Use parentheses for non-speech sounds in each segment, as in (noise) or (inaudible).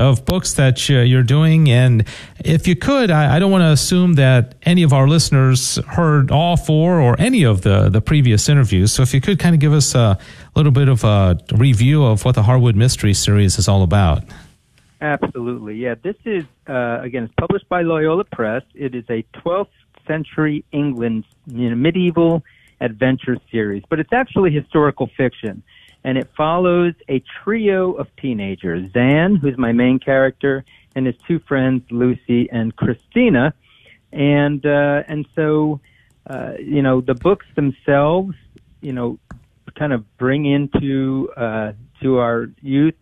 of books that you're doing. And if you could, I, don't want to assume that any of our listeners heard all four or any of the, the previous interviews. So if you could kind of give us a little bit of a review of what the Harwood Mystery Series is all about. Absolutely. Yeah, this is, uh, again, it's published by Loyola Press. It is a 12th century England you know, medieval adventure series, but it's actually historical fiction. And it follows a trio of teenagers Zan, who's my main character, and his two friends, Lucy and Christina. And, uh, and so, uh, you know, the books themselves, you know, kind of bring into, uh, to our youth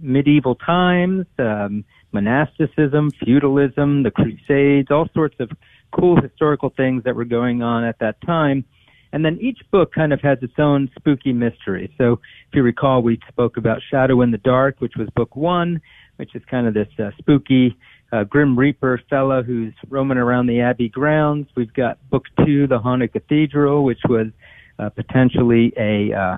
medieval times, um, monasticism, feudalism, the Crusades, all sorts of cool historical things that were going on at that time. And then each book kind of has its own spooky mystery. So if you recall, we spoke about Shadow in the Dark, which was book one, which is kind of this uh, spooky uh, Grim Reaper fella who's roaming around the Abbey grounds. We've got book two, The Haunted Cathedral, which was uh, potentially a uh,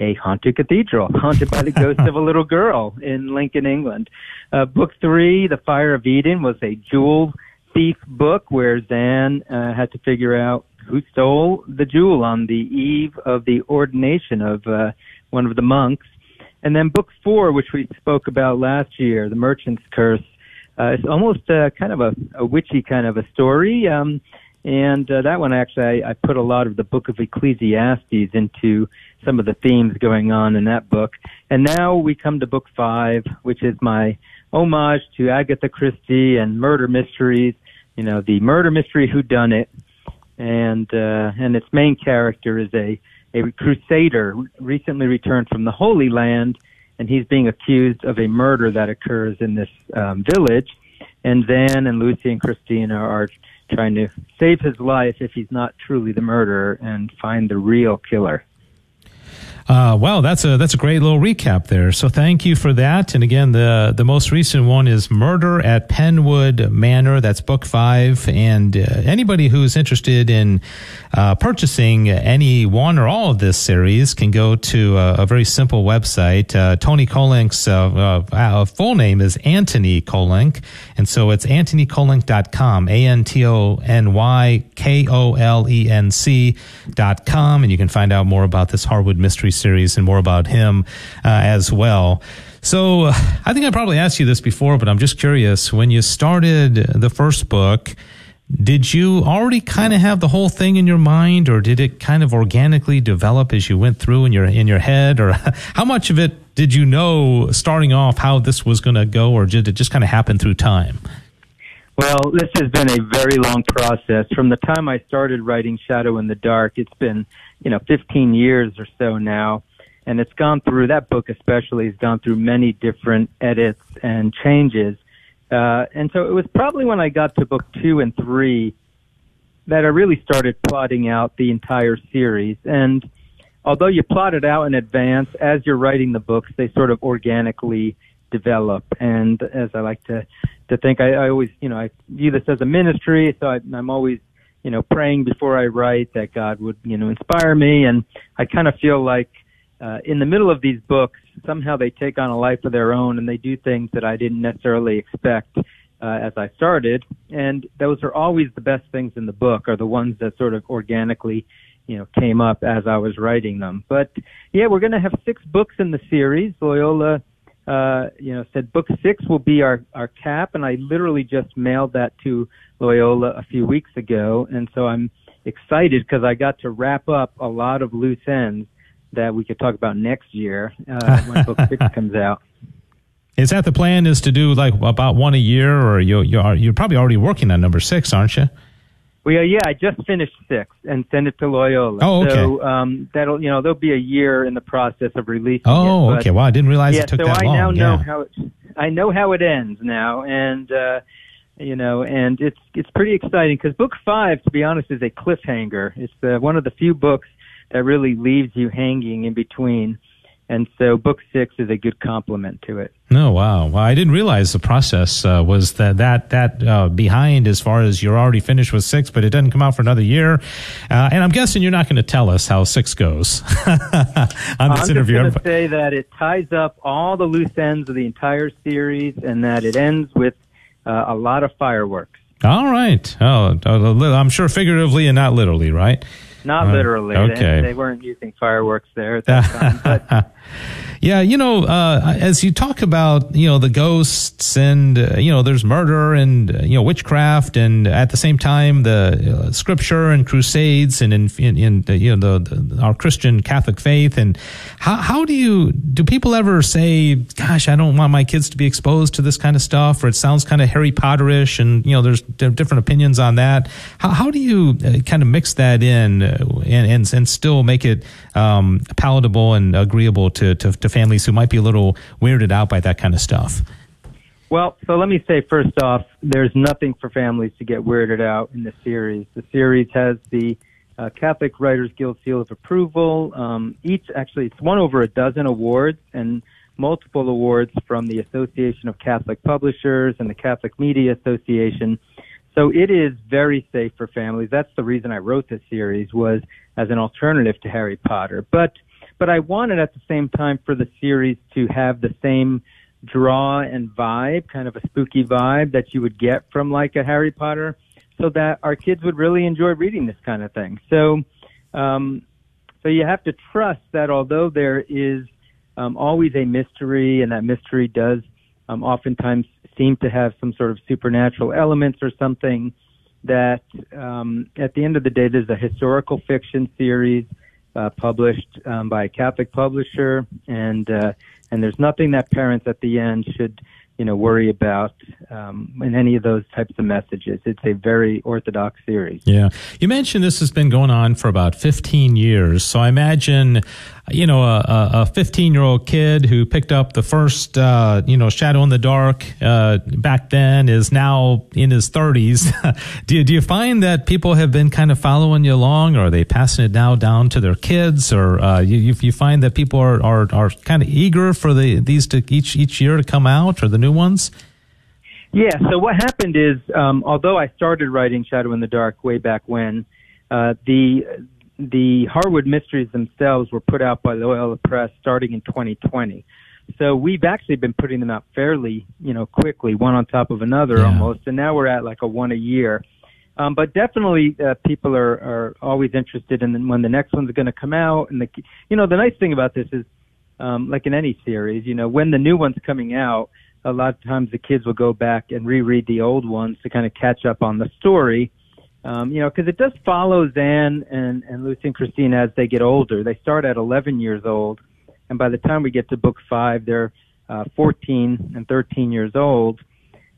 a haunted cathedral, (laughs) haunted by the ghost of a little girl in Lincoln, England. Uh, book three, The Fire of Eden, was a jewel thief book where Zan uh, had to figure out who stole the jewel on the eve of the ordination of uh, one of the monks. And then book four, which we spoke about last year, The Merchant's Curse, uh, it's almost uh, kind of a, a witchy kind of a story. Um, and uh, that one actually, I, I put a lot of the book of Ecclesiastes into some of the themes going on in that book. And now we come to book five, which is my homage to Agatha Christie and murder mysteries. You know, the murder mystery Who Done It, and uh, and its main character is a a crusader recently returned from the Holy Land, and he's being accused of a murder that occurs in this um, village. And Zan and Lucy and Christina are trying to save his life if he's not truly the murderer and find the real killer. Uh, well, that's a that's a great little recap there. So thank you for that. And again, the the most recent one is Murder at Penwood Manor. That's book five. And uh, anybody who's interested in uh, purchasing any one or all of this series can go to a, a very simple website. Uh, Tony Kolenc's uh, uh, full name is Anthony Kolenc, and so it's antonykolenc.com. A N T O N Y K O L E N C dot com, and you can find out more about this Harwood Mystery series and more about him uh, as well. So uh, I think I probably asked you this before, but I'm just curious. When you started the first book, did you already kind of have the whole thing in your mind, or did it kind of organically develop as you went through in your in your head, or (laughs) how much of it did you know starting off how this was going to go, or did it just kind of happen through time? Well, this has been a very long process. From the time I started writing Shadow in the Dark, it's been you know 15 years or so now and it's gone through that book especially has gone through many different edits and changes uh, and so it was probably when i got to book two and three that i really started plotting out the entire series and although you plot it out in advance as you're writing the books they sort of organically develop and as i like to to think i, I always you know i view this as a ministry so I, i'm always you know, praying before I write that God would, you know, inspire me. And I kind of feel like uh, in the middle of these books, somehow they take on a life of their own and they do things that I didn't necessarily expect uh, as I started. And those are always the best things in the book are the ones that sort of organically, you know, came up as I was writing them. But yeah, we're going to have six books in the series. Loyola uh, you know, said book six will be our, our cap, and I literally just mailed that to Loyola a few weeks ago, and so I'm excited because I got to wrap up a lot of loose ends that we could talk about next year uh, when book six (laughs) comes out. Is that the plan? Is to do like about one a year, or you you are you're probably already working on number six, aren't you? Well, yeah, I just finished six and sent it to Loyola. Oh, okay. So um, that'll, you know, there'll be a year in the process of releasing. Oh, it, okay. Well, I didn't realize yeah, it took so that I long. now know how it, I know how it ends now, and uh, you know, and it's it's pretty exciting because book five, to be honest, is a cliffhanger. It's uh, one of the few books that really leaves you hanging in between. And so book six is a good complement to it. No, oh, wow. Well, I didn't realize the process uh, was that that that uh, behind as far as you're already finished with six, but it doesn't come out for another year. Uh, and I'm guessing you're not going to tell us how six goes on this (laughs) I'm interview. I'm going to say that it ties up all the loose ends of the entire series, and that it ends with uh, a lot of fireworks. All right. Oh, I'm sure figuratively and not literally, right? Not uh, literally. Okay. They, they, weren't using fireworks there at that time. But. (laughs) yeah, you know, uh, as you talk about, you know, the ghosts and, uh, you know, there's murder and, uh, you know, witchcraft and at the same time the uh, scripture and crusades and in, in, in you know, the, the, our Christian Catholic faith. And how, how do you, do people ever say, gosh, I don't want my kids to be exposed to this kind of stuff or it sounds kind of Harry Potterish and, you know, there's different opinions on that. How, how do you uh, kind of mix that in? and, and, and still make it um, palatable and agreeable to, to, to families who might be a little weirded out by that kind of stuff? Well, so let me say first off, there's nothing for families to get weirded out in the series. The series has the uh, Catholic Writers Guild seal of approval. Um, each, actually, it's won over a dozen awards and multiple awards from the Association of Catholic Publishers and the Catholic Media Association. So it is very safe for families. That's the reason I wrote this series was as an alternative to Harry Potter. But but I wanted at the same time for the series to have the same draw and vibe, kind of a spooky vibe that you would get from like a Harry Potter, so that our kids would really enjoy reading this kind of thing. So um, so you have to trust that although there is um, always a mystery, and that mystery does um, oftentimes seem to have some sort of supernatural elements or something that um, at the end of the day there's a historical fiction series uh, published um, by a Catholic publisher and uh, and there's nothing that parents at the end should you know worry about um, in any of those types of messages. It's a very orthodox series. Yeah, you mentioned this has been going on for about 15 years, so I imagine you know, a 15 year old kid who picked up the first, uh, you know, Shadow in the Dark uh, back then is now in his 30s. (laughs) do, you, do you find that people have been kind of following you along, or are they passing it now down to their kids, or uh, you, you find that people are, are, are kind of eager for the these to each each year to come out, or the new ones? Yeah. So what happened is, um, although I started writing Shadow in the Dark way back when, uh, the the Harwood Mysteries themselves were put out by Loyola Press starting in 2020. So we've actually been putting them out fairly, you know, quickly, one on top of another yeah. almost, and now we're at like a one a year. Um, but definitely, uh, people are are always interested in when the next one's going to come out. And the, you know, the nice thing about this is, um, like in any series, you know, when the new one's coming out, a lot of times the kids will go back and reread the old ones to kind of catch up on the story um, you know, because it does follow Zan and, and Lucy and Christine as they get older. They start at 11 years old, and by the time we get to book five, they're uh, 14 and 13 years old,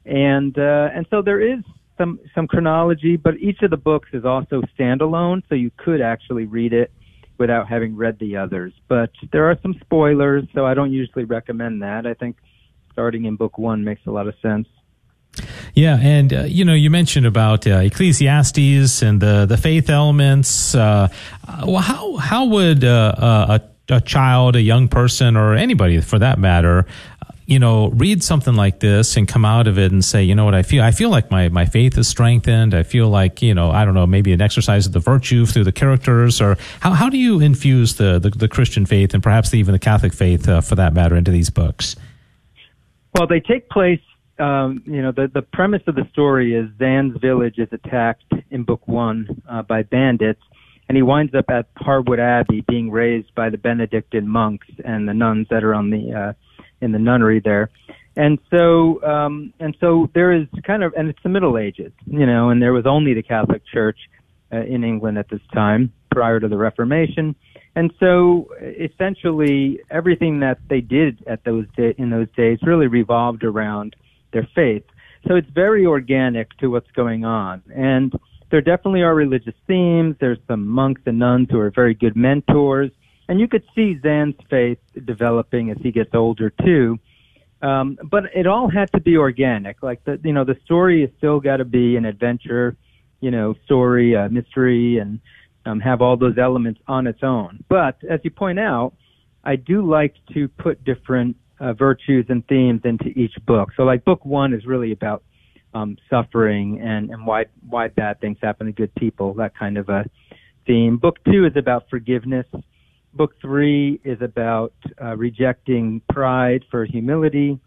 and uh, and so there is some some chronology, but each of the books is also standalone, so you could actually read it without having read the others. But there are some spoilers, so I don't usually recommend that. I think starting in book one makes a lot of sense. Yeah, and uh, you know, you mentioned about uh, Ecclesiastes and the the faith elements. Uh, well, how how would uh, a, a child, a young person, or anybody for that matter, you know, read something like this and come out of it and say, you know what, I feel, I feel like my, my faith is strengthened. I feel like, you know, I don't know, maybe an exercise of the virtue through the characters or how, how do you infuse the, the, the Christian faith and perhaps even the Catholic faith uh, for that matter into these books? Well, they take place um, you know, the, the premise of the story is Zan's village is attacked in book one uh, by bandits, and he winds up at Harwood Abbey being raised by the Benedictine monks and the nuns that are on the uh, in the nunnery there. And so, um, and so there is kind of, and it's the Middle Ages, you know, and there was only the Catholic Church uh, in England at this time prior to the Reformation. And so, essentially, everything that they did at those da- in those days really revolved around their faith. So it's very organic to what's going on. And there definitely are religious themes. There's some monks and nuns who are very good mentors. And you could see Zan's faith developing as he gets older too. Um, but it all had to be organic. Like the, you know, the story has still got to be an adventure, you know, story, a mystery, and um, have all those elements on its own. But as you point out, I do like to put different uh, virtues and themes into each book. So, like book one is really about um, suffering and and why why bad things happen to good people, that kind of a theme. Book two is about forgiveness. Book three is about uh, rejecting pride for humility.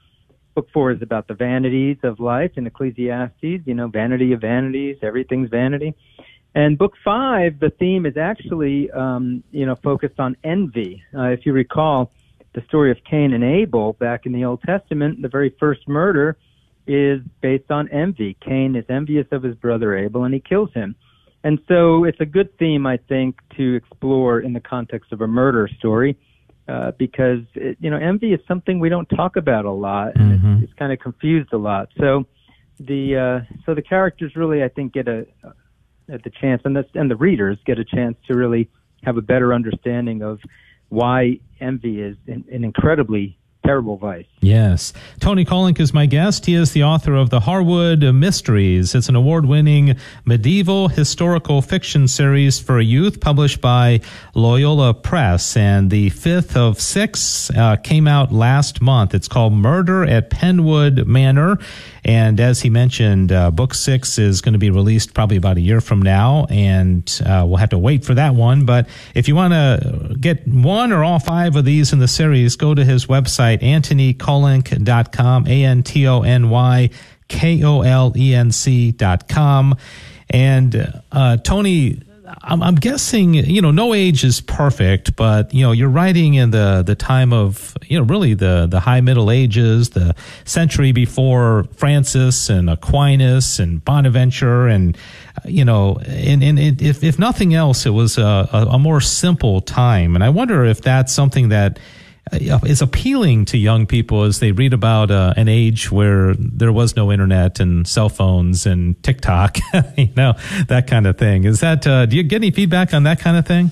Book four is about the vanities of life in Ecclesiastes. You know, vanity of vanities, everything's vanity. And book five, the theme is actually, um, you know, focused on envy. Uh, if you recall the story of Cain and Abel back in the Old Testament, the very first murder is based on envy. Cain is envious of his brother Abel and he kills him. And so it's a good theme, I think, to explore in the context of a murder story. Uh, because it, you know envy is something we don't talk about a lot, and Mhm. it's, it's kind of confused a lot. So the uh, so the characters really, I think, get a at the chance, and the and the readers get a chance to really have a better understanding of why envy is an, an incredibly terrible vice. Yes. Tony Kolenc is my guest. He is the author of The Harwood Mysteries. It's an award winning medieval historical fiction series for youth published by Loyola Press. And the fifth of six uh, came out last month. It's called Murder at Penwood Manor. And as he mentioned, uh, book six is going to be released probably about a year from now. And uh, we'll have to wait for that one. But if you want to get one or all five of these in the series, go to his website, antonykolenc.com, A-N-T-O-N-Y K-O-L-E-N-C dot com. And, uh, Tony, I'm, I'm guessing, you know, no age is perfect, but, you know, you're writing in the, the time of, you know, really the, the high Middle Ages, the century before Francis and Aquinas and Bonaventure and, you know, and, and it, if, if nothing else, it was a, a, a more simple time. And I wonder if that's something that, is appealing to young people as they read about uh, an age where there was no internet and cell phones and TikTok, (laughs) you know, that kind of thing. Is that, uh, do you get any feedback on that kind of thing?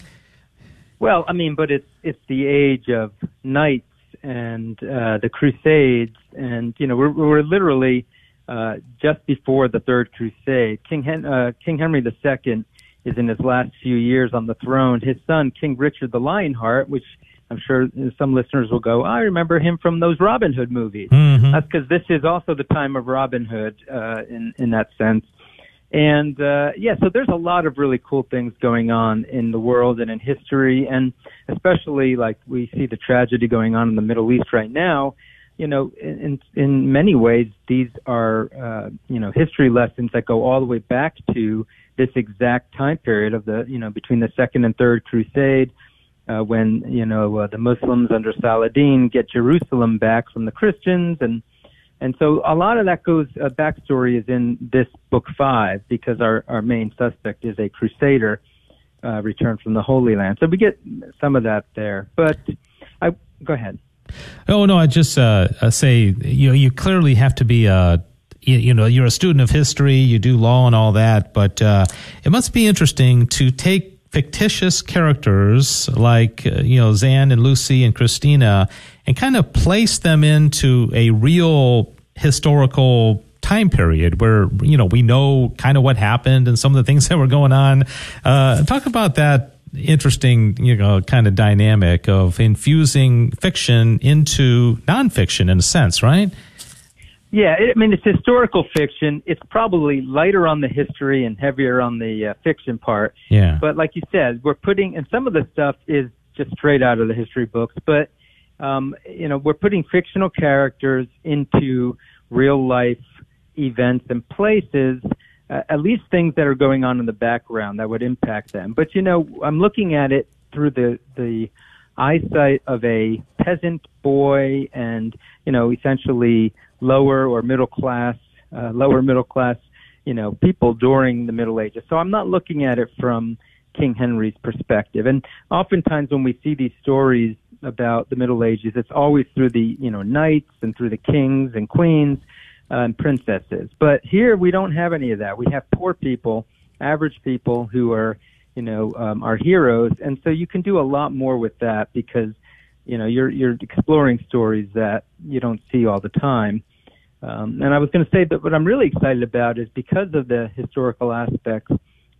Well, I mean, but it's it's the age of knights and uh, the Crusades, and you know, we're we're literally uh, just before the Third Crusade. King Hen- uh, King Henry II is in his last few years on the throne. His son, King Richard the Lionheart, which I'm sure some listeners will go, I remember him from those Robin Hood movies. Mhm. That's because this is also the time of Robin Hood uh, in in that sense. And uh, yeah, so there's a lot of really cool things going on in the world and in history, and especially like we see the tragedy going on in the Middle East right now. You know, in in many ways, these are uh, you know history lessons that go all the way back to this exact time period of the you know between the second and third crusade, uh, when you know uh, the Muslims under Saladin get Jerusalem back from the Christians, and and so a lot of that goes uh, backstory is in this book five because our our main suspect is a crusader uh, returned from the Holy Land. So we get some of that there, but I go ahead. Oh no, I just uh, uh, say you know, you clearly have to be a you, you know you're a student of history, you do law and all that, but uh, it must be interesting to take fictitious characters like uh, you know Zan and Lucy and Christina and kind of place them into a real historical time period where you know we know kind of what happened and some of the things (laughs) that were going on. Uh, talk about that interesting, you know, kind of dynamic of infusing fiction into nonfiction in a sense, right? Yeah, I mean it's historical fiction. It's probably lighter on the history and heavier on the uh, fiction part. Yeah. But like you said, we're putting and some of the stuff is just straight out of the history books, but um, you know, we're putting fictional characters into real life events and places, uh, at least things that are going on in the background that would impact them. But you know, I'm looking at it through the the eyesight of a peasant boy and you know, essentially lower or middle class, uh, lower middle class, you know, people during the Middle Ages. So I'm not looking at it from King Henry's perspective. And oftentimes when we see these stories about the Middle Ages, it's always through the, you know, knights and through the kings and queens uh, and princesses. But here we don't have any of that. We have poor people, average people who are, you know, um, our heroes. And so you can do a lot more with that because, you know, you're, you're exploring stories that you don't see all the time. Um, and I was going to say that what I'm really excited about is because of the historical aspects,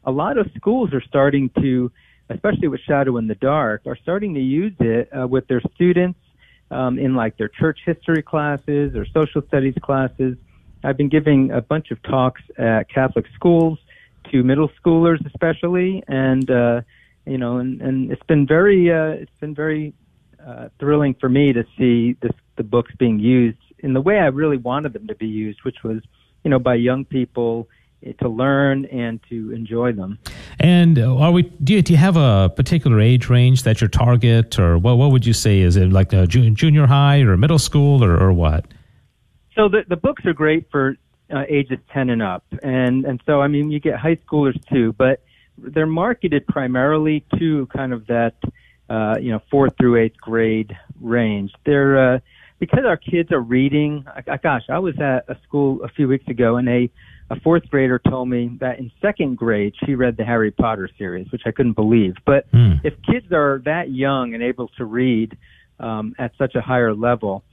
a lot of schools are starting to especially with Shadow in the Dark, are starting to use it uh, with their students um, in like their church history classes or social studies classes. I've been giving a bunch of talks at Catholic schools to middle schoolers, especially, and uh, you know, and, and it's been very, uh, it's been very uh, thrilling for me to see this, the books being used in the way I really wanted them to be used, which was, you know, by young people to learn and to enjoy them. And are we? Do you, do you have a particular age range that your target, or what? What would you say? Is it like a junior high or middle school, or, or what? So the the books are great for uh, ages ten and up, and and so I mean you get high schoolers too, but they're marketed primarily to kind of that uh, you know fourth through eighth grade range. They're uh, because our kids are reading. I, gosh, I was at a school a few weeks ago, and a a fourth grader told me that in second grade she read the Harry Potter series, which I couldn't believe. But mm. if kids are that young and able to read um, at such a higher level,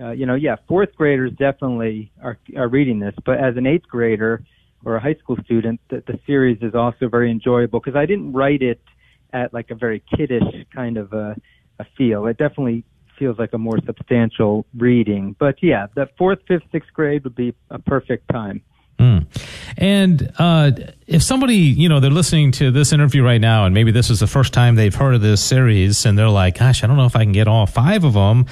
uh, you know, yeah, fourth graders definitely are are reading this. But as an eighth grader or a high school student, the, the series is also very enjoyable because I didn't write it at like a very kiddish kind of a, a feel. It definitely feels like a more substantial reading. But yeah, the fourth, fifth, sixth grade would be a perfect time. Mm. And uh, if somebody, you know, they're listening to this interview right now, and maybe this is the first time they've heard of this series, and they're like, "Gosh, I don't know if I can get all five of them."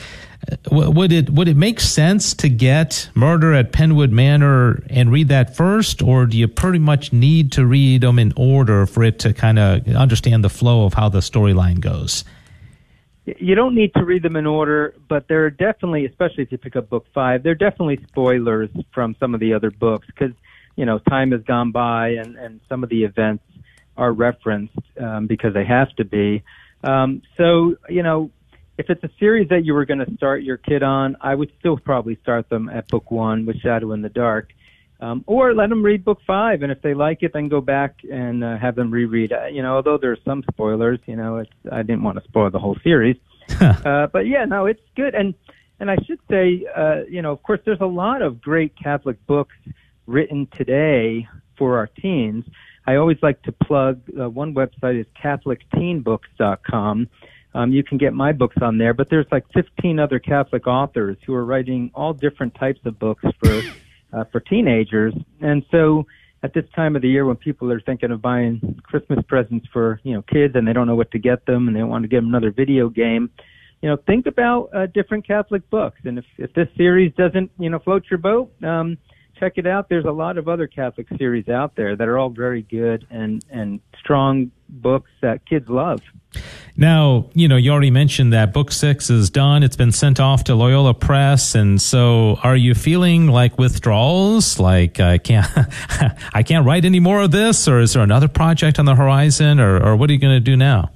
Uh, would it would it make sense to get Murder at Penwood Manor and read that first, or do you pretty much need to read them in order for it to kind of understand the flow of how the storyline goes? You don't need to read them in order, but there are definitely, especially if you pick up book five, there are definitely spoilers from some of the other books because you know time has gone by and and some of the events are referenced um, because they have to be. Um, so you know if it's a series that you were going to start your kid on, I would still probably start them at book one with Shadow in the Dark. Um, or let them read book five, and if they like it, then go back and uh, have them reread. Uh, you know, although there's some spoilers, you know, it's, I didn't want to spoil the whole series. (laughs) uh, but yeah, no, it's good. And and I should say, uh, you know, of course, there's a lot of great Catholic books written today for our teens. I always like to plug uh, one website is CatholicTeenBooks.com. Um, you can get my books on there, but there's like 15 other Catholic authors who are writing all different types of books for (laughs) uh, for teenagers. And so, at this time of the year, when people are thinking of buying Christmas presents for you know kids and they don't know what to get them and they want to get them another video game, you know, think about uh, different Catholic books. And if if this series doesn't you know float your boat, um, check it out. There's a lot of other Catholic series out there that are all very good and and strong books that kids love. Now, you know, you already mentioned that book six is done. It's been sent off to Loyola Press. And so are you feeling like withdrawals? Like I can't, (laughs) I can't write any more of this or is there another project on the horizon or, or what are you going to do now?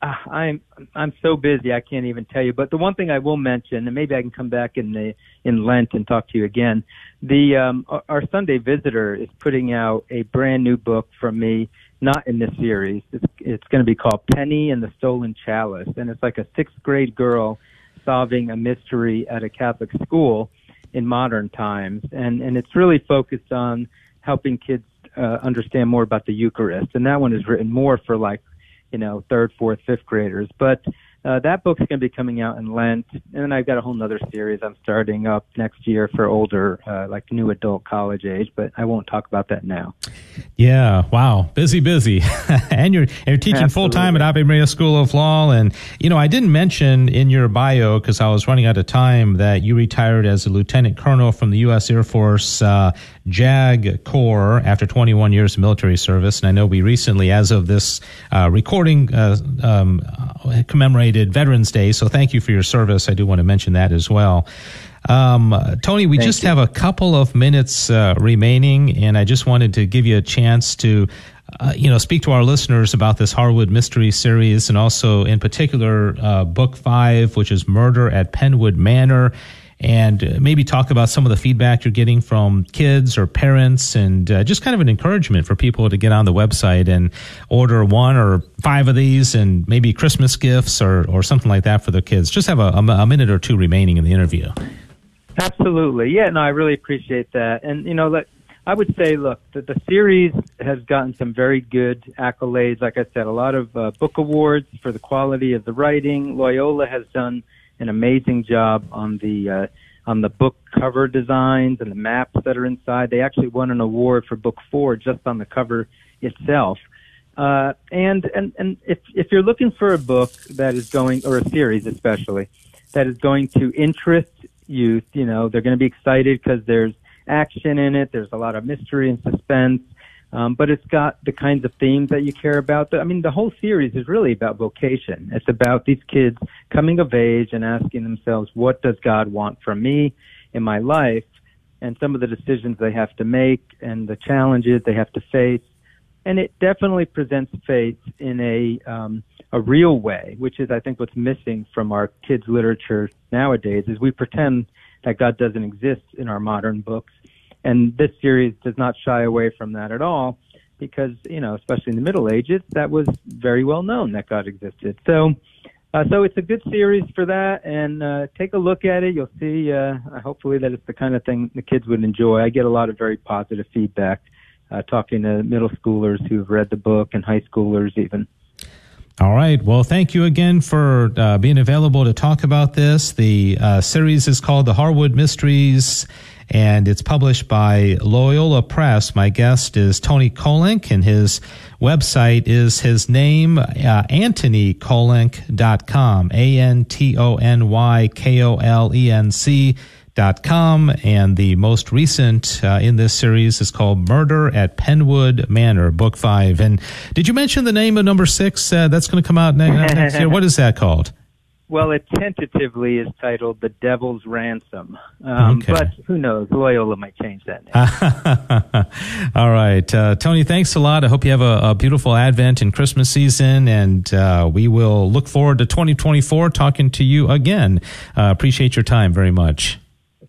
Uh, I'm I'm so busy I can't even tell you. But the one thing I will mention, and maybe I can come back in the in Lent and talk to you again. The um, our Sunday Visitor is putting out a brand new book from me not in this series. It's, it's going to be called Penny and the Stolen Chalice, and it's like a sixth grade girl solving a mystery at a Catholic school in modern times, and and it's really focused on helping kids uh, understand more about the Eucharist. And that one is written more for like, you know, third, fourth, fifth graders, but uh, that book's going to be coming out in Lent, and then I've got a whole other series I'm starting up next year for older, uh, like new adult college age. But I won't talk about that now. Yeah, wow, busy, busy, (laughs) and you're you're teaching full time at Ave Maria School of Law, and you know I didn't mention in your bio because I was running out of time that you retired as a lieutenant colonel from the U.S. Air Force uh, JAG Corps after 21 years of military service, and I know we recently, as of this uh, recording, uh, um, commemorated Veterans Day, so thank you for your service. I do want to mention that as well. Um, Tony, we thank just you. have a couple of minutes uh, remaining, and I just wanted to give you a chance to, uh, you know, speak to our listeners about this Harwood Mystery Series, and also in particular, uh, Book Five, which is Murder at Penwood Manor and maybe talk about some of the feedback you're getting from kids or parents and uh, just kind of an encouragement for people to get on the website and order one or five of these and maybe Christmas gifts or, or something like that for their kids. Just have a, a minute or two remaining in the interview. Absolutely. Yeah, no, I really appreciate that. And, you know, let, I would say, look, the, the series has gotten some very good accolades. Like I said, a lot of uh, book awards for the quality of the writing. Loyola has done an amazing job on the uh, on the book cover designs and the maps that are inside. They actually won an award for book four just on the cover itself. Uh, and and and if if you're looking for a book that is going or a series especially that is going to interest youth, you know, they're going to be excited because there's action in it. There's a lot of mystery and suspense. Um, but it's got the kinds of themes that you care about. I mean, the whole series is really about vocation. It's about these kids coming of age and asking themselves, what does God want from me in my life? And some of the decisions they have to make and the challenges they have to face. And it definitely presents faith in a, um, a real way, which is, I think, what's missing from our kids' literature nowadays is we pretend that God doesn't exist in our modern books. And this series does not shy away from that at all because, you know, especially in the Middle Ages, that was very well known that God existed. So, uh, so it's a good series for that, and uh, take a look at it. You'll see, uh, hopefully, that it's the kind of thing the kids would enjoy. I get a lot of very positive feedback uh, talking to middle schoolers who've read the book and high schoolers even. All right. Well, thank you again for uh, being available to talk about this. The uh, series is called The Harwood Mysteries, and it's published by Loyola Press. My guest is Tony Kolenc, and his website is his name, uh, antonykolenc.com, A-N-T-O-N-Y-K-O-L-E-N-C Dot com, and the most recent uh, in this series is called Murder at Penwood Manor, Book Five. And did you mention the name of number six? Uh, that's going to come out next, next year. What is that called? Well, it tentatively is titled The Devil's Ransom. Um, okay. But who knows? Loyola might change that name. (laughs) All right. Uh, Tony, thanks a lot. I hope you have a, a beautiful Advent and Christmas season, and uh, we will look forward to 2024 talking to you again. Uh, appreciate your time very much.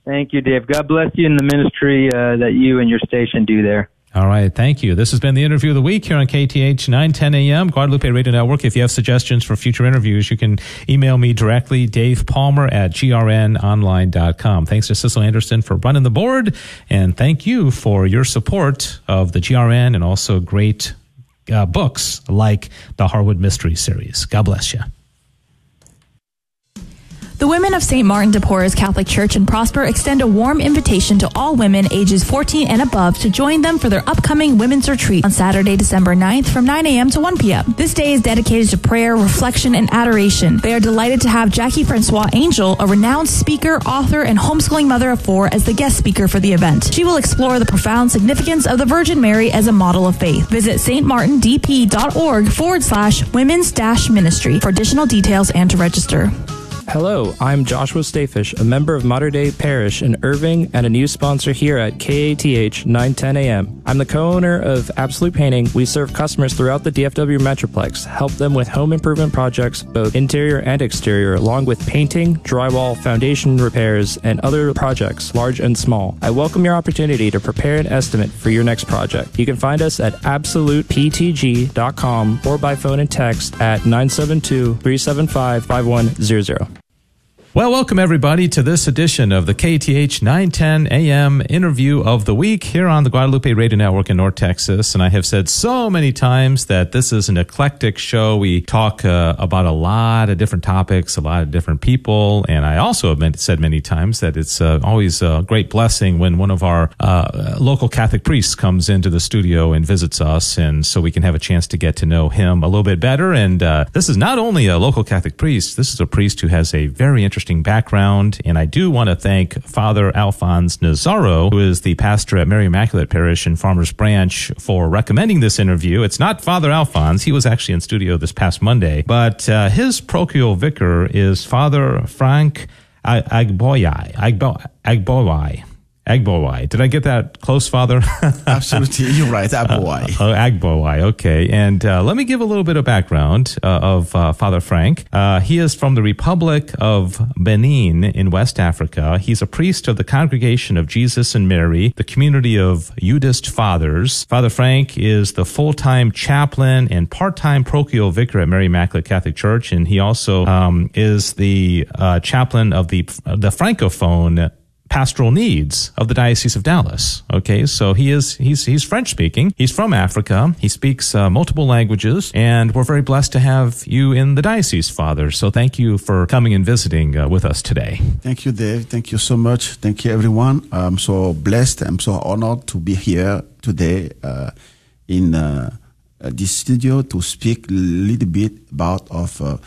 Thank you, Dave. God bless you in the ministry uh, that you and your station do there. All right. Thank you. This has been the interview of the week here on KATH 910 AM, Guadalupe Radio Network. If you have suggestions for future interviews, you can email me directly, Dave Palmer at grnonline.com. Thanks to Cecil Anderson for running the board. And thank you for your support of the GRN and also great uh, books like the Harwood Mystery Series. God bless you. The women of St. Martin de Porres Catholic Church in Prosper extend a warm invitation to all women ages 14 and above to join them for their upcoming women's retreat on Saturday, December 9th from 9 a.m. to 1 p.m. This day is dedicated to prayer, reflection, and adoration. They are delighted to have Jackie Francois Angel, a renowned speaker, author, and homeschooling mother of four, as the guest speaker for the event. She will explore the profound significance of the Virgin Mary as a model of faith. Visit stmartindp.org forward slash women's dash ministry for additional details and to register. Hello, I'm Joshua Stayfish, a member of Modern Day Parish in Irving and a new sponsor here at KATH 910 AM. I'm the co-owner of Absolute Painting. We serve customers throughout the DFW Metroplex, help them with home improvement projects, both interior and exterior, along with painting, drywall, foundation repairs, and other projects, large and small. I welcome your opportunity to prepare an estimate for your next project. You can find us at absoluteptg.com or by phone and text at 972 375 5100. Well, welcome everybody to this edition of the KATH 910 AM interview of the week here on the Guadalupe Radio Network in North Texas. And I have said so many times that this is an eclectic show. We talk uh, about a lot of different topics, a lot of different people. And I also have said many times that it's uh, always a great blessing when one of our uh, local Catholic priests comes into the studio and visits us. And so we can have a chance to get to know him a little bit better. And uh, this is not only a local Catholic priest, this is a priest who has a very interesting interesting background. And I do want to thank Father Alphonse Nazaro, who is the pastor at Mary Immaculate Parish in Farmers Branch, for recommending this interview. It's not Father Alphonse. He was actually in studio this past Monday, but uh, his parochial vicar is Father Frank Agboyai. Agboyai. Agbowai. Did I get that close, Father? (laughs) Absolutely. You're right. Agbowai. Uh, uh, Agbowai. Okay. And uh, let me give a little bit of background uh, of uh, Father Frank. Uh, he is from the Republic of Benin in West Africa. He's a priest of the Congregation of Jesus and Mary, the community of Eudist Fathers. Father Frank is the full-time chaplain and part-time parochial vicar at Mary Immaculate Catholic Church. And he also um, is the chaplain of the, the Francophone pastoral needs of the Diocese of Dallas. Okay, so he is he's he's French speaking. He's from Africa. He speaks uh, multiple languages, and we're very blessed to have you in the diocese, Father. So thank you for coming and visiting uh, with us today. Thank you, Dave. Thank you so much. Thank you, everyone. I'm so blessed. I'm so honored to be here today uh, in uh, this studio to speak a little bit about of uh,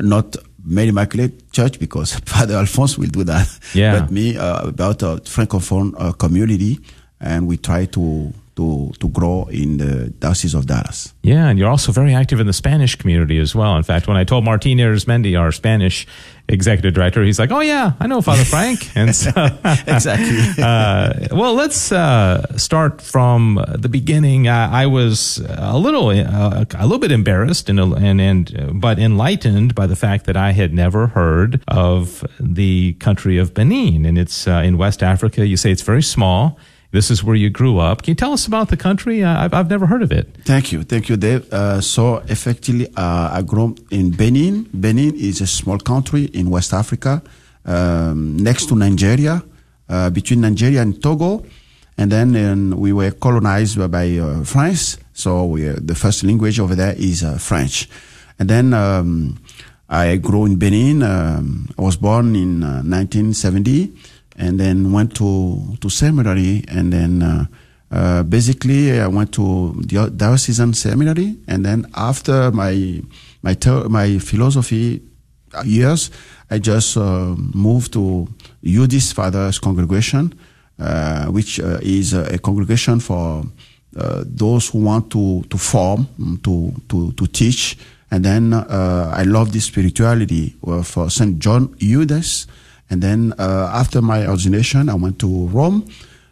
not Mary Immaculate Church because (laughs) Father Alphonse will do that. Yeah. But me uh, about a francophone uh, community, and we try to to to grow in the diocese of Dallas. Yeah, and you're also very active in the Spanish community as well. In fact, when I told Martin Arizmendi, our Spanish executive director, he's like, "Oh yeah, I know Father Frank." (laughs) And so, (laughs) Exactly. (laughs) uh, well, let's uh, start from the beginning. I, I was a little, uh, a little bit embarrassed and and and but enlightened by the fact that I had never heard of the country of Benin, and it's uh, in West Africa. You say it's very small. This is where you grew up. Can you tell us about the country? I've, I've never heard of it. Thank you, thank you, Dave. Uh, so effectively, uh, I grew up in Benin. Benin is a small country in West Africa, um, next to Nigeria, uh, between Nigeria and Togo, and then um, we were colonized by uh, France. So we, uh, the first language over there is uh, French, and then um, I grew in Benin. Um, I was born in uh, 1970, and then went to to seminary, and then. Uh, uh, basically, I went to the diocesan seminary, and then after my my ter- my philosophy years, I just uh, moved to Eudist Fathers Congregation, uh, which uh, is a, congregation for uh, those who want to to form, mm, to to to teach. And then uh, I love this spirituality uh, for Saint John Eudes. And then uh, after my ordination, I went to Rome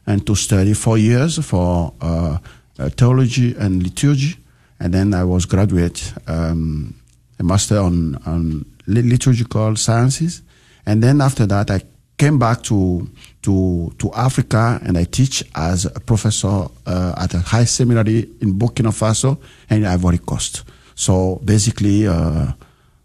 and to study four years for uh, uh, theology and liturgy. And then I was graduate, um, a master on, on liturgical sciences. And then after that, I came back to to to Africa and I teach as a professor uh, at a high seminary in Burkina Faso and Ivory Coast. So basically, uh,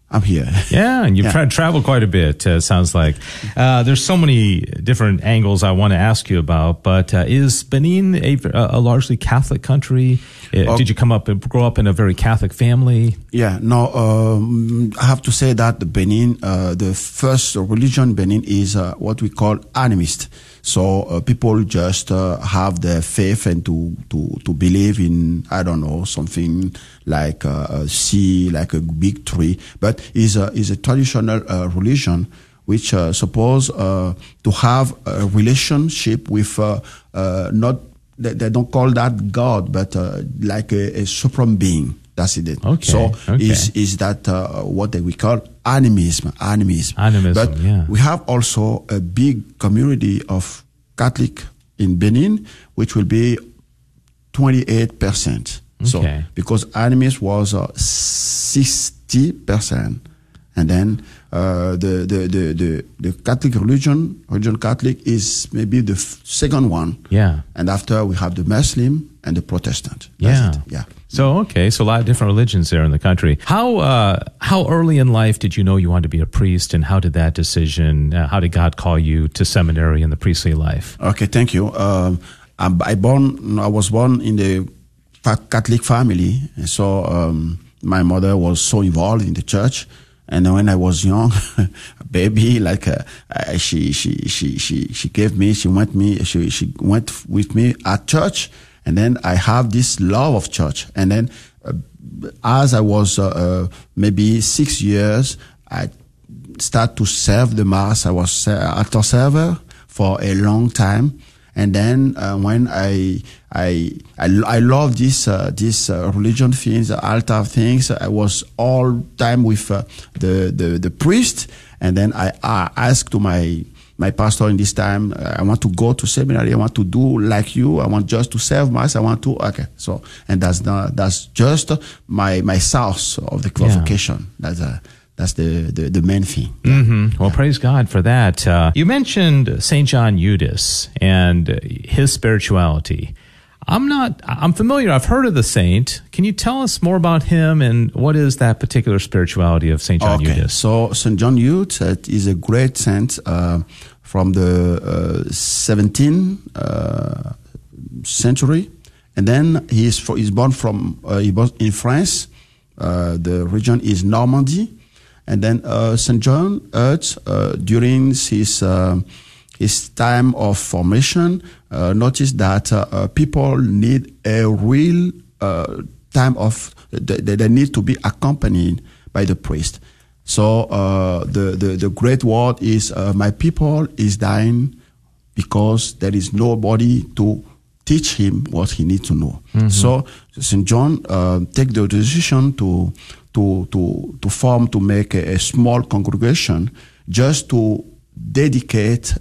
I'm here. (laughs) Yeah, and you've Yeah. tra- traveled quite a bit. Uh, sounds like uh, there's so many different angles I want to ask you about. But uh, is Benin a, a largely Catholic country? Uh, Oh. Did you come up and grow up in a very Catholic family? Yeah, no, um, I have to say that the Benin, uh, the first religion Benin is uh, what we call animist. So uh, people just uh, have their faith and to, to, to believe in, I don't know, something like a sea, like a big tree, but is a, is a traditional uh, religion which uh, suppose uh, to have a relationship with uh, not they, they don't call that God, but like a, a supreme being. That's it. Okay, So okay. is is that uh, what we call animism? Animism. Animism, But yeah. we have also a big community of Catholic in Benin, which will be twenty eight percent. So because animism was uh, sixty percent, and then uh, the, the the the the Catholic religion, religion Catholic, is maybe the f- second one. Yeah. And after we have the Muslim and the Protestant. That's Yeah. it. Yeah. So okay, so a lot of different religions there in the country. How uh, how early in life did you know you wanted to be a priest, and how did that decision? Uh, how did God call you to seminary and the priestly life? Okay, thank you. Um, I born. I was born in the Catholic family, so um, my mother was so involved in the church. And when I was young, (laughs) a baby, like uh, she she she she she gave me, she went me, she she went with me at church, and then I have this love of church. And then uh, as I was uh, uh, maybe six years, I start to serve the mass. I was ser- altar server for a long time, and then uh, when I I I, I love this uh, this uh, religion things, altar things. I was all time with uh, the, the the priest, and then I, I asked to my my pastor in this time, uh, I want to go to seminary. I want to do like you. I want just to serve mass. I want to okay. So and that's not that's just my my source of the Yeah. That's uh, that's the, the the main thing. hmm Well, praise God for that. Uh, you mentioned Saint John Eudes and his spirituality. I'm not. I'm familiar. I've heard of the saint. Can you tell us more about him and what is that particular spirituality of Saint John okay, Eudes? so Saint John Eudes uh, is a great saint uh, from the uh, 17th uh, century, and then he is he's born from uh, he was in France. Uh, the region is Normandy, and then uh, Saint John Eudes uh, during his his time of formation uh, noticed that uh, uh, people need a real uh, time of they, they need to be accompanied by the priest. So uh, the, the the great word is uh, my people is dying because there is nobody to teach him what he needs to know. So St. John uh, take the decision to to to to form to make a, a small congregation just to dedicate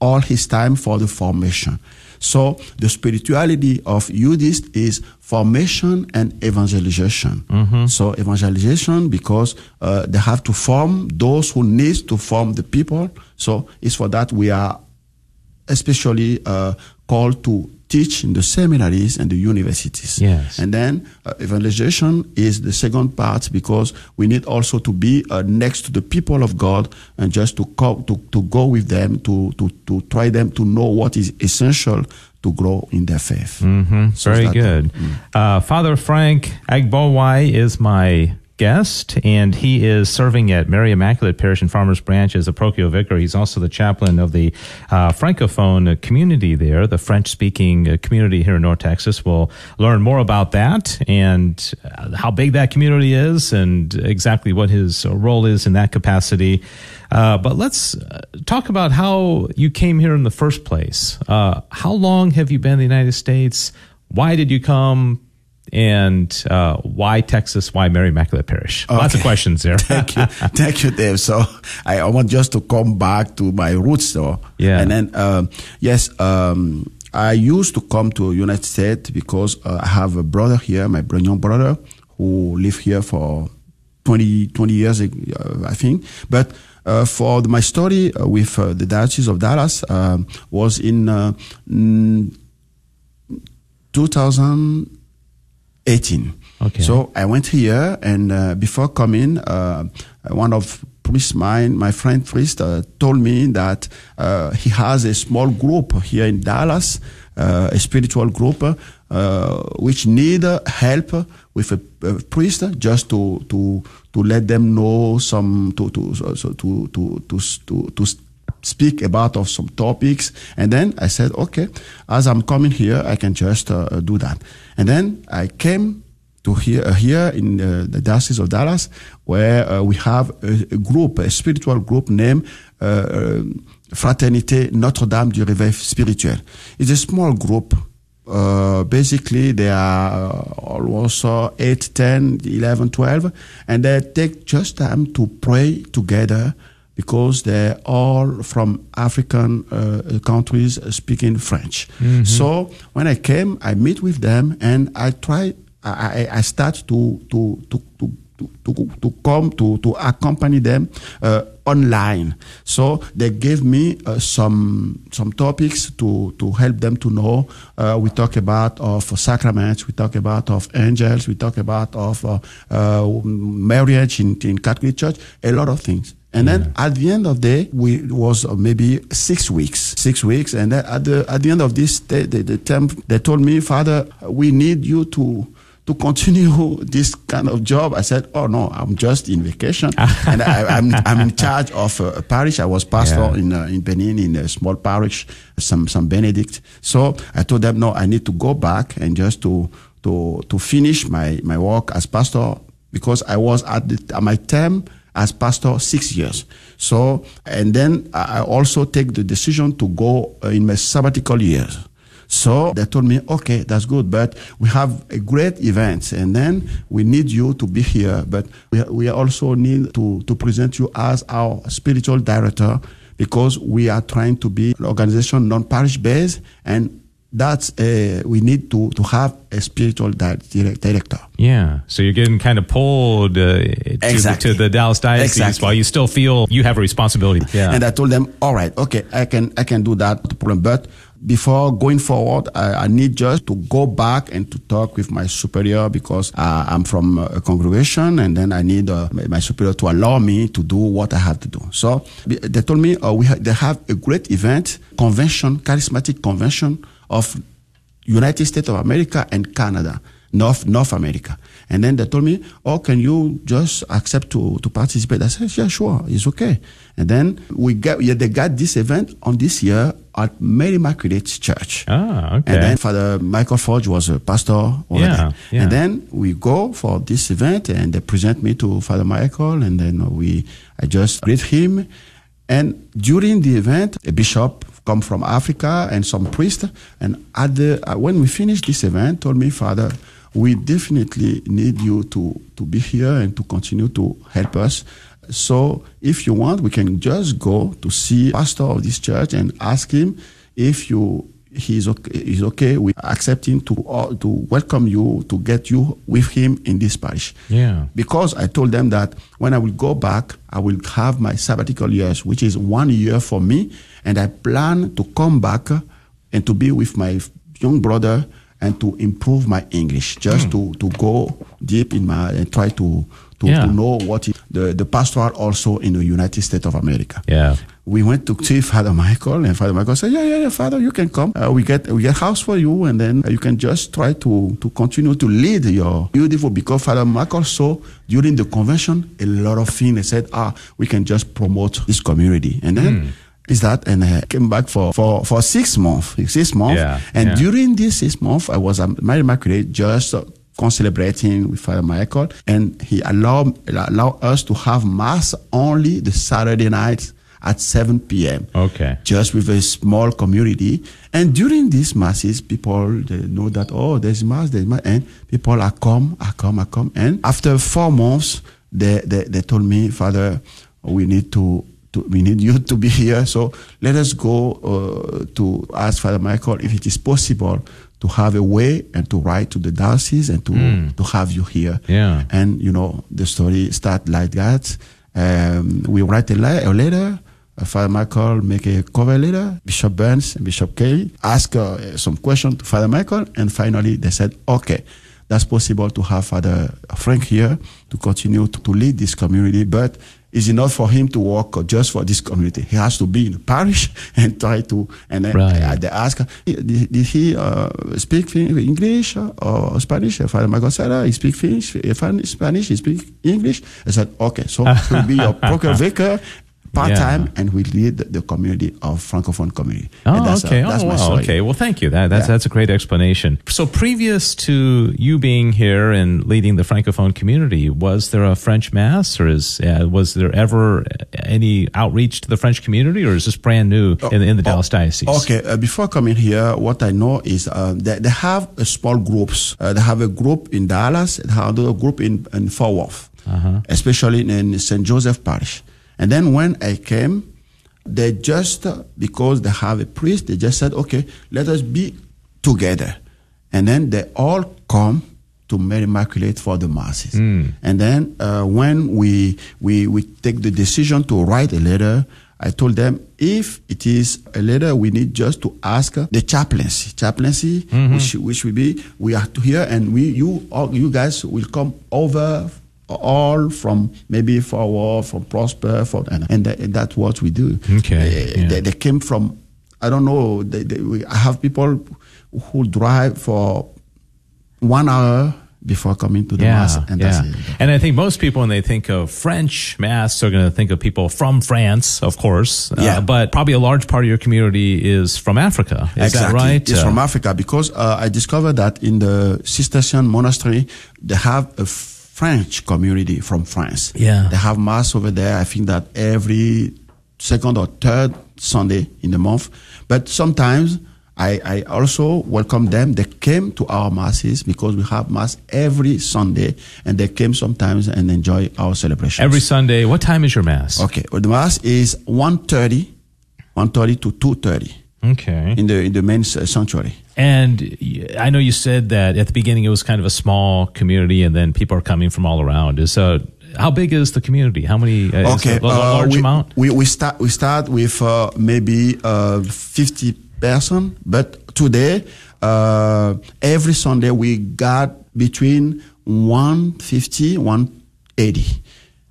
all his time for the formation. So the spirituality of Eudists is formation and evangelization. So evangelization because uh, they have to form those who need to form the people. So it's for that we are especially uh, called to teach in the seminaries and the universities. Yes. And then uh, evangelization is the second part because we need also to be uh, next to the people of God and just to, co- to, to go with them, to, to, to try them to know what is essential to grow in their faith. hmm So Very good. Uh, Father Frank Agbowai is my guest, and he is serving at Mary Immaculate Parish in Farmers Branch as a parochial vicar. He's also the chaplain of the uh, Francophone community there, the French speaking uh, community here in North Texas. We'll learn more about that and uh, how big that community is and exactly what his role is in that capacity. Uh, but let's uh, talk about how you came here in the first place. Uh, how long have you been in the United States? Why did you come? And uh, why Texas? Why Mary Immaculate Parish? Lots of questions there. (laughs) Thank you, thank you, Dave. So I, want just to come back to my roots, though. Yeah. And then um, yes, um, I used to come to United States because uh, I have a brother here, my young brother, who lived here for 20, 20 years, uh, I think. But uh, for the, my story uh, with uh, the Diocese of Dallas um, was in uh, mm, 2018. Okay. So I went here, and uh, before coming, uh, one of priest mine, my friend priest, uh, told me that uh, he has a small group here in Dallas, uh, a spiritual group, uh, which need help with a, a priest just to to to let them know some to to so, so to to to to, to speak about of some topics. And then i said okay as i'm coming here i can just uh, do that. And then i came to here uh, here in uh, the diocese of dallas where uh, we have a, a group a spiritual group named uh, uh, fraternité notre dame du réveil spirituel. It's a small group. Uh, basically they are uh, uh, 8 10 11 12 and they take just time to pray together because they're all from African uh, countries speaking French. So when I came, I meet with them and I try. I, I, start to to to to to, to, to come to to accompany them uh, online. So they gave me uh, some some topics to to help them to know. Uh, we talk about of sacraments. We talk about of angels. We talk about of uh, uh, marriage in, in Catholic Church. A lot of things. And then at the end of the day, we was uh, maybe six weeks, six weeks. And then at the at the end of this, day, the, the term, they told me, Father, we need you to to continue (laughs) this kind of job. I said, Oh no, I'm just in vacation, (laughs) and I, I'm I'm in charge of uh, a parish. I was pastor Yeah. in uh, in Benin in a small parish, some some Benedict. So I told them, No, I need to go back and just to to to finish my my work as pastor because I was at, the, at my term as pastor six years. So, and then I also take the decision to go uh, in my sabbatical years. So they told me, okay, that's good, but we have a great event and then we need you to be here, but we, we also need to, to present you as our spiritual director because we are trying to be an organization non-parish based and that's uh, we need to, to have a spiritual di- director. Yeah. So you're getting kind of pulled uh, to, Exactly. to the Dallas Diocese Exactly. while you still feel you have a responsibility. Yeah. And I told them, all right, okay, I can I can do that, problem. But before going forward, I, I, need just to go back and to talk with my superior because uh, I'm from a congregation and then I need uh, my superior to allow me to do what I have to do. So they told me uh, we ha- they have a great event, convention, charismatic convention of United States of America and Canada. North North America. And then they told me, "Oh, can you just accept to to participate?" I said, "Yeah, sure, it's okay." And then we got yeah, they got this event on this year at Mary Immaculate Church. Ah, okay. And then Father Michael Forge was a pastor yeah. Yeah. And then we go for this event, and they present me to Father Michael, and then we I just greet him. And during the event, a bishop come from Africa and some priest. And at the uh, when we finished this event, told me, Father we definitely need you to, to be here and to continue to help us. So if you want, we can just go to see pastor of this church and ask him if you he's okay, he's okay with accepting to uh, to welcome you to get you with him in this parish. Yeah. Because I told them that when I will go back, I will have my sabbatical years, which is one year for me, and I plan to come back and to be with my young brother and to improve my English, just mm. to, to go deep in my and try to to, yeah. to know what the the pastoral also in the United States of America. Yeah. We went to see Father Michael, and Father Michael said, "Yeah, yeah, yeah, Father, you can come. Uh, we get we get house for you, and then you can just try to to continue to lead your beautiful." Because Father Michael saw during the convention a lot of things. They said, "Ah, we can just promote this community," and then. Mm is that and I came back for, for, for six months, six months. Yeah, and yeah. during this six months, I was at Mary Immaculate just uh, celebrating with Father Michael and he allowed, allowed us to have mass only the Saturday night at 7 p.m. Okay. Just with a small community. And during these masses, people they know that, oh, there's mass, there's mass. And people are come, are come, are come. And after four months, they, they, they told me, Father, we need to to, we need you to be here. So let us go uh, to ask Father Michael if it is possible to have a way and to write to the diocese and to Mm. to have you here. Yeah. And you know the story start like that. Um, we write a, le- a letter. Uh, Father Michael make a cover letter. Bishop Burns and Bishop Kelly ask uh, some question to Father Michael, and finally they said, okay, that's possible to have Father Frank here to continue to, to lead this community, but it's enough for him to work just for this community. He has to be in the parish (laughs) and try to. And then Right. they ask, did, did he uh, speak English or Spanish? Father Michael said, uh, he speak French, uh, Spanish, he speak English. I said, okay, so (laughs) he'll be your procure vicar part time Yeah. and we lead the, community of Francophone community. Oh, uh, okay. that's oh, wow. Okay. Well, thank you. That, that's Yeah. that's a great explanation. So, previous to you being here and leading the francophone community, was there a French mass, or is uh, was there ever any outreach to the French community, or is this brand new in, in the Dallas diocese? Okay, uh, before coming here, what I know is uh, they, they have small groups. Uh, they have a group in Dallas, they have another group in, in Fort Worth, especially in, in St. Joseph Parish. And then when I came, they just, uh, because they have a priest, they just said, okay, let us be together. And then they all come to Mary Immaculate for the masses. And then uh, when we, we, we take the decision to write a letter, I told them if it is a letter, we need just to ask the chaplaincy. Chaplaincy, which, which will be, we are here and we, you, all, you guys will come over all from maybe Fort Worth, from prosper, for, and, and that, that's what we do. Okay, Uh, yeah. they, they came from, I don't know, they, they, we, I have people who drive for one hour before coming to the Yeah, mass. And yeah. that's it. And I think most people, when they think of French mass, are going to think of people from France, of course. Uh, Yeah. but probably a large part of your community is from Africa. Is that exactly. right? It's Uh, from Africa because uh, I discovered that in the Cistercian monastery, they have a French community from France. Yeah. They have mass over there. I think that every second or third Sunday in the month. But sometimes I, I also welcome them. They came to our masses because we have mass every Sunday and they came sometimes and enjoy our celebration. Every Sunday. What time is your mass? Okay. Well, the mass is 1.30, 1.30 to 2.30 Okay. in the, in the main sanctuary. And I know you said that at the beginning it was kind of a small community, and then people are coming from all around. Is uh, how big is the community? How many? Uh, Okay, a, uh, large we, amount. We, we start we start with uh, maybe uh, 50 person. But today, uh, every Sunday we got between 150, 180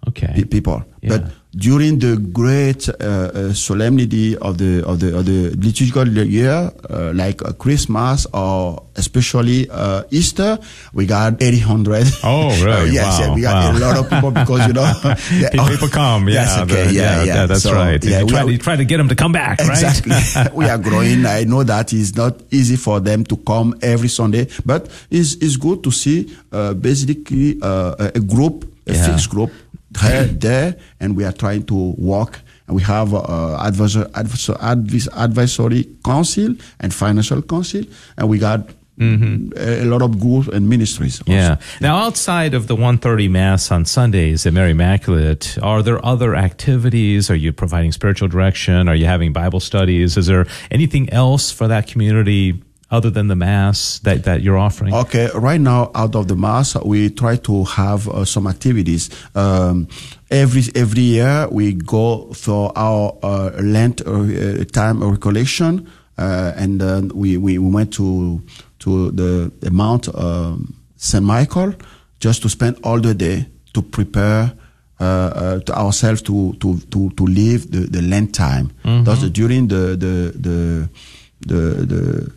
Okay. people. Yeah. But during the great uh, uh, solemnity of the of the of the liturgical year, uh, like uh, Christmas or especially uh, Easter, we got 800. (laughs) Oh, really? (laughs) yes, yeah, we got wow. a lot of people because you know (laughs) yeah, People- come, yeah, Yes, okay, the- yeah, yeah, that's So, right. Yeah, you, we try, are- you try to get them to come back, right? Exactly. we are growing. I know that it's not easy for them to come every Sunday, but it's, it's good to see uh, basically uh, a group, a Yeah. fixed group there, there, and we are trying to work. And we have uh, advisor, advisor, advis, advisory council and financial council, and we got a, a lot of groups and ministries. also. Mm-hmm. Yeah. Now, outside of the 1:30 mass on Sundays at Mary Immaculate, are there other activities? Are you providing spiritual direction? Are you having Bible studies? Is there anything else for that community other than the mass that, that you're offering? Okay, right now out of the mass, we try to have uh, some activities. Um, every every year we go for our uh, Lent uh, time of recollection, uh, and then we, we we went to to the, the Mount um, Saint Michael just to spend all the day to prepare. Uh, uh, to ourselves to to to to live the, the Lent time. Thus, during the the the the, the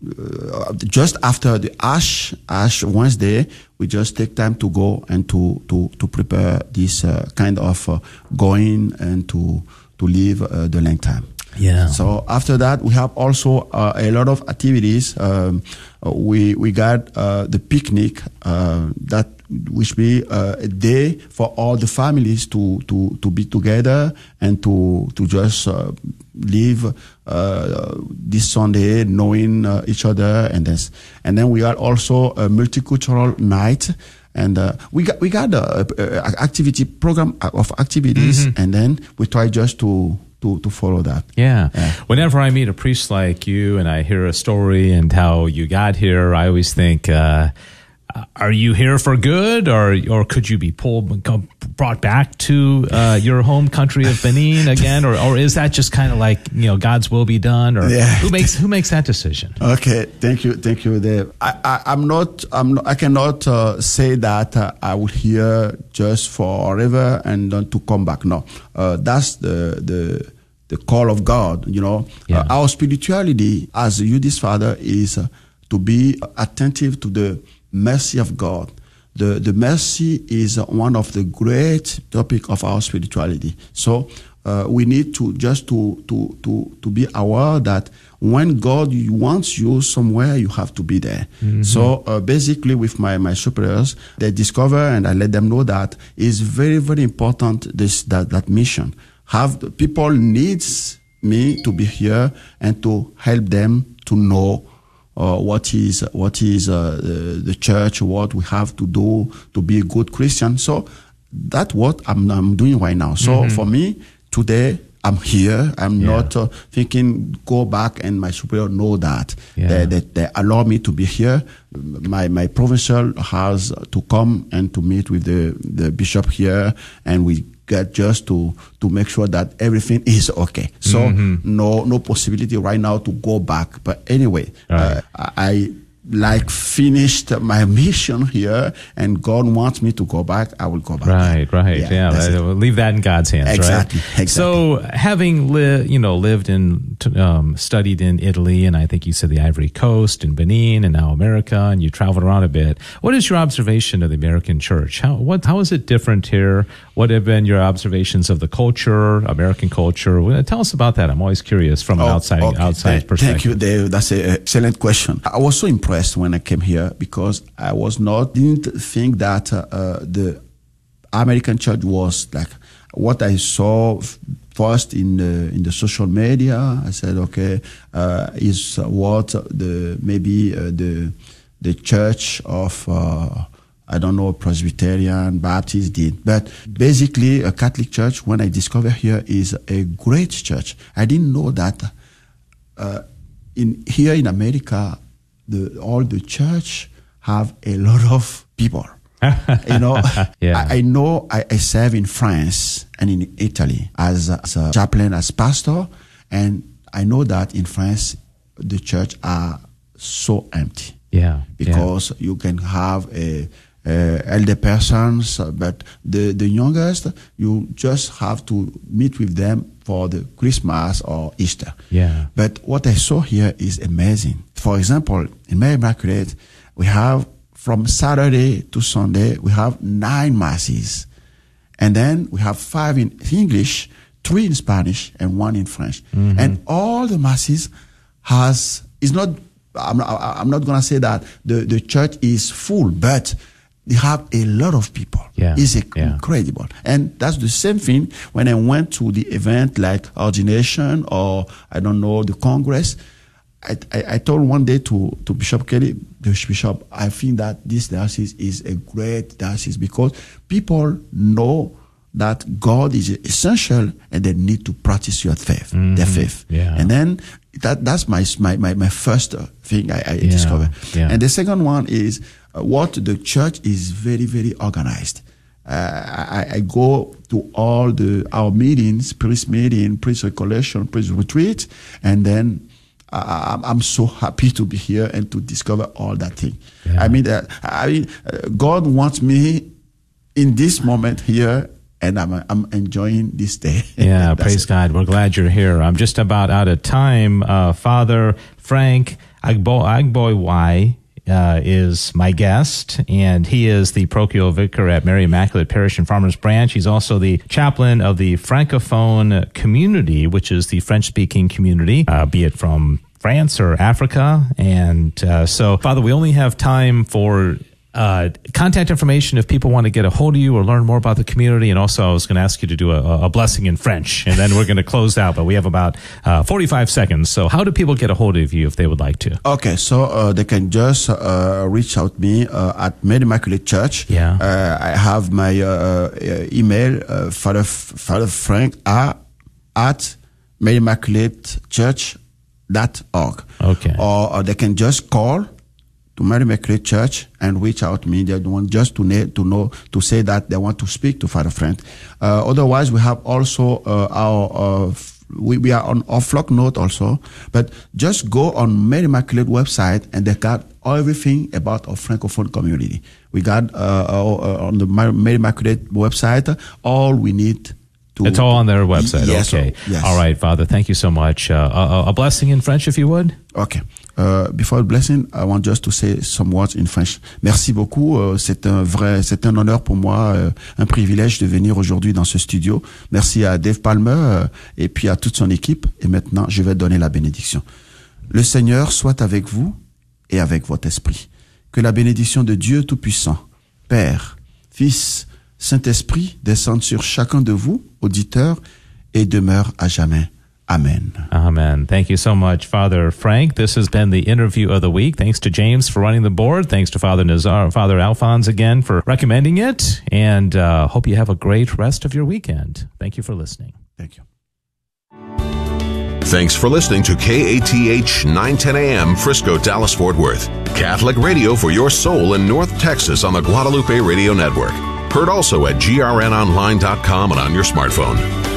uh, just after the Ash Ash Wednesday, we just take time to go and to to to prepare this uh, kind of uh, going and to to live uh, the Lent time. Yeah. So after that, we have also uh, a lot of activities. Um, we we got uh, the picnic uh, that which be uh, a day for all the families to to to be together and to to just uh, live this Sunday knowing uh, each other and this and then we got also a multicultural night and uh, we got we got a, a, a activity program of activities and then we try just to to to follow that. Yeah. Yeah. Whenever I meet a priest like you and I hear a story and how you got here, I always think, uh, are you here for good or, or could you be pulled, brought back to, uh, your home country of Benin (laughs) again? Or, or is that just kind of like, you know, God's will be done or Yeah. who makes, who makes that decision? Okay, thank you, thank you, Dave. I, I, I'm not, I'm not, I cannot uh, say that uh, I will here just forever and then to come back. No, uh, that's the the the call of God. You know, Yeah. uh, our spirituality as a Eudist Father is uh, to be attentive to the mercy of God. The, the mercy is one of the great topic of our spirituality. So uh, we need to just to, to, to, to be aware that when God wants you somewhere, you have to be there. So uh, basically, with my, my superiors, they discover and I let them know that it's very very important this that that mission. Have people needs me to be here and to help them to know uh, what is what is uh, the, church, what we have to do to be a good Christian. So that's what I'm, I'm doing right now. So for me today, I'm here. I'm Yeah. not uh, thinking go back and my superior know that Yeah. they, they, they allow me to be here. My my provincial has to come and to meet with the the bishop here, and we get just to to make sure that everything is okay. So Mm-hmm. no no possibility right now to go back. But anyway, Right. uh, I like finished my (laughs) mission here, and God wants me to go back. I will go back. Right, right. Yeah, we'll leave that in God's hands, Exactly, right? exactly. So, having li- you know lived in, t- um, studied in Italy, and I think you said the Ivory Coast and Benin, and now America, and you traveled around a bit. What is your observation of the American Church? How what how is it different here? What have been your observations of the culture, American culture? Tell us about that. I'm always curious from an Oh, outside okay. outside perspective. Thank you, Dave. That's an excellent question. I was so impressed when I came here because I was not didn't think that uh, uh, the American church was like what I saw first in the in the social media. I said, okay, uh, is what the maybe uh, the the church of. Uh, I don't know Presbyterian, Baptist did, but basically a Catholic church. When I discovered here is a great church. I didn't know that uh, in here in America, the all the church have a lot of people. you know, (laughs) Yeah. I, I know I, I serve in France and in Italy as a, as a chaplain, as pastor, and I know that in France, the church are so empty Yeah. because you can have a elder persons, uh, but the the youngest you just have to meet with them for the Christmas or Easter. Yeah. But what I saw here is amazing. For example, in Mary Immaculate, we have from Saturday to Sunday we have nine masses, and then we have five in English, three in Spanish, and one in French, and all the masses has is not. I'm not, I'm not gonna say that the, the church is full, but they have a lot of people. Yeah, It's yeah. incredible. And that's the same thing when I went to the event like ordination or I don't know the Congress. I, I, I told one day to, to Bishop Kelly, the Bishop, I think that this diocese is a great diocese because people know that God is essential and they need to practice your faith, their faith. Mm-hmm. Yeah. And then that that's my my my, my first thing I, I discovered. yeah. And the second one is what the church is very very organized. Uh, I, I go to all the our meetings, priest meeting, priest recollection, priest retreat, and then I, I'm- I'm so happy to be here and to discover all that thing. Yeah. I mean, uh, I mean, uh, God wants me in this moment here, and I'm I'm enjoying this day. (laughs) Yeah, praise it. God. We're glad you're here. I'm just about out of time. Uh, Father Frank Agbo Agboy uh, is my guest, and he is the parochial vicar at Mary Immaculate Parish in Farmers Branch. He's also the chaplain of the Francophone community, which is the French speaking community, uh, be it from France or Africa. And uh, so, Father, we only have time for uh, contact information if people want to get a hold of you or learn more about the community. And also, I was going to ask you to do a, a blessing in French, and then we're going to close out. But we have about uh, 45 seconds. So, how do people get a hold of you if they would like to? Okay, so uh, they can just uh, reach out to me uh, at Mary Immaculate Church. Yeah. Uh, I have my email, uh, Father Father Frank at, at Mary Immaculate Church.org. Okay. Or, or they can just call to Mary Immaculate Church and reach out to me. They want just to know, to know to say that they want to speak to Father Friend. Uh, otherwise, we have also uh, our. Uh, f- we, we are on off Flocknote also, but just go on Mary Immaculate website and they got everything about our francophone community. We got uh, uh, on the Mar- Mary Immaculate website all we need to. It's all on their website. Yes, okay. yes. All right, Father. Thank you so much. Uh, a, a blessing in French, if you would. Ok. Euh, before blessing, I want just to say some words in French. Merci beaucoup. euh, c'est un vrai, c'est un honneur pour moi, euh, un privilège de venir aujourd'hui dans ce studio. Merci à Dave Palmer euh, et puis à toute son équipe. Et maintenant, je vais donner la bénédiction. Le Seigneur soit avec vous et avec votre esprit. Que la bénédiction de Dieu Tout-Puissant, Père, Fils, Saint-Esprit descende sur chacun de vous, auditeurs, et demeure à jamais. Amen. Amen. Thank you so much, Father Frank. This has been the interview of the week. Thanks to James for running the board. Thanks to Father Nazar, Father Alphonse again for recommending it. And uh, hope you have a great rest of your weekend. Thank you for listening. Thank you. Thanks for listening to KATH 910 AM Frisco, Dallas, Fort Worth. Catholic radio for your soul in North Texas on the Guadalupe Radio Network. Heard also at grnonline.com and on your smartphone.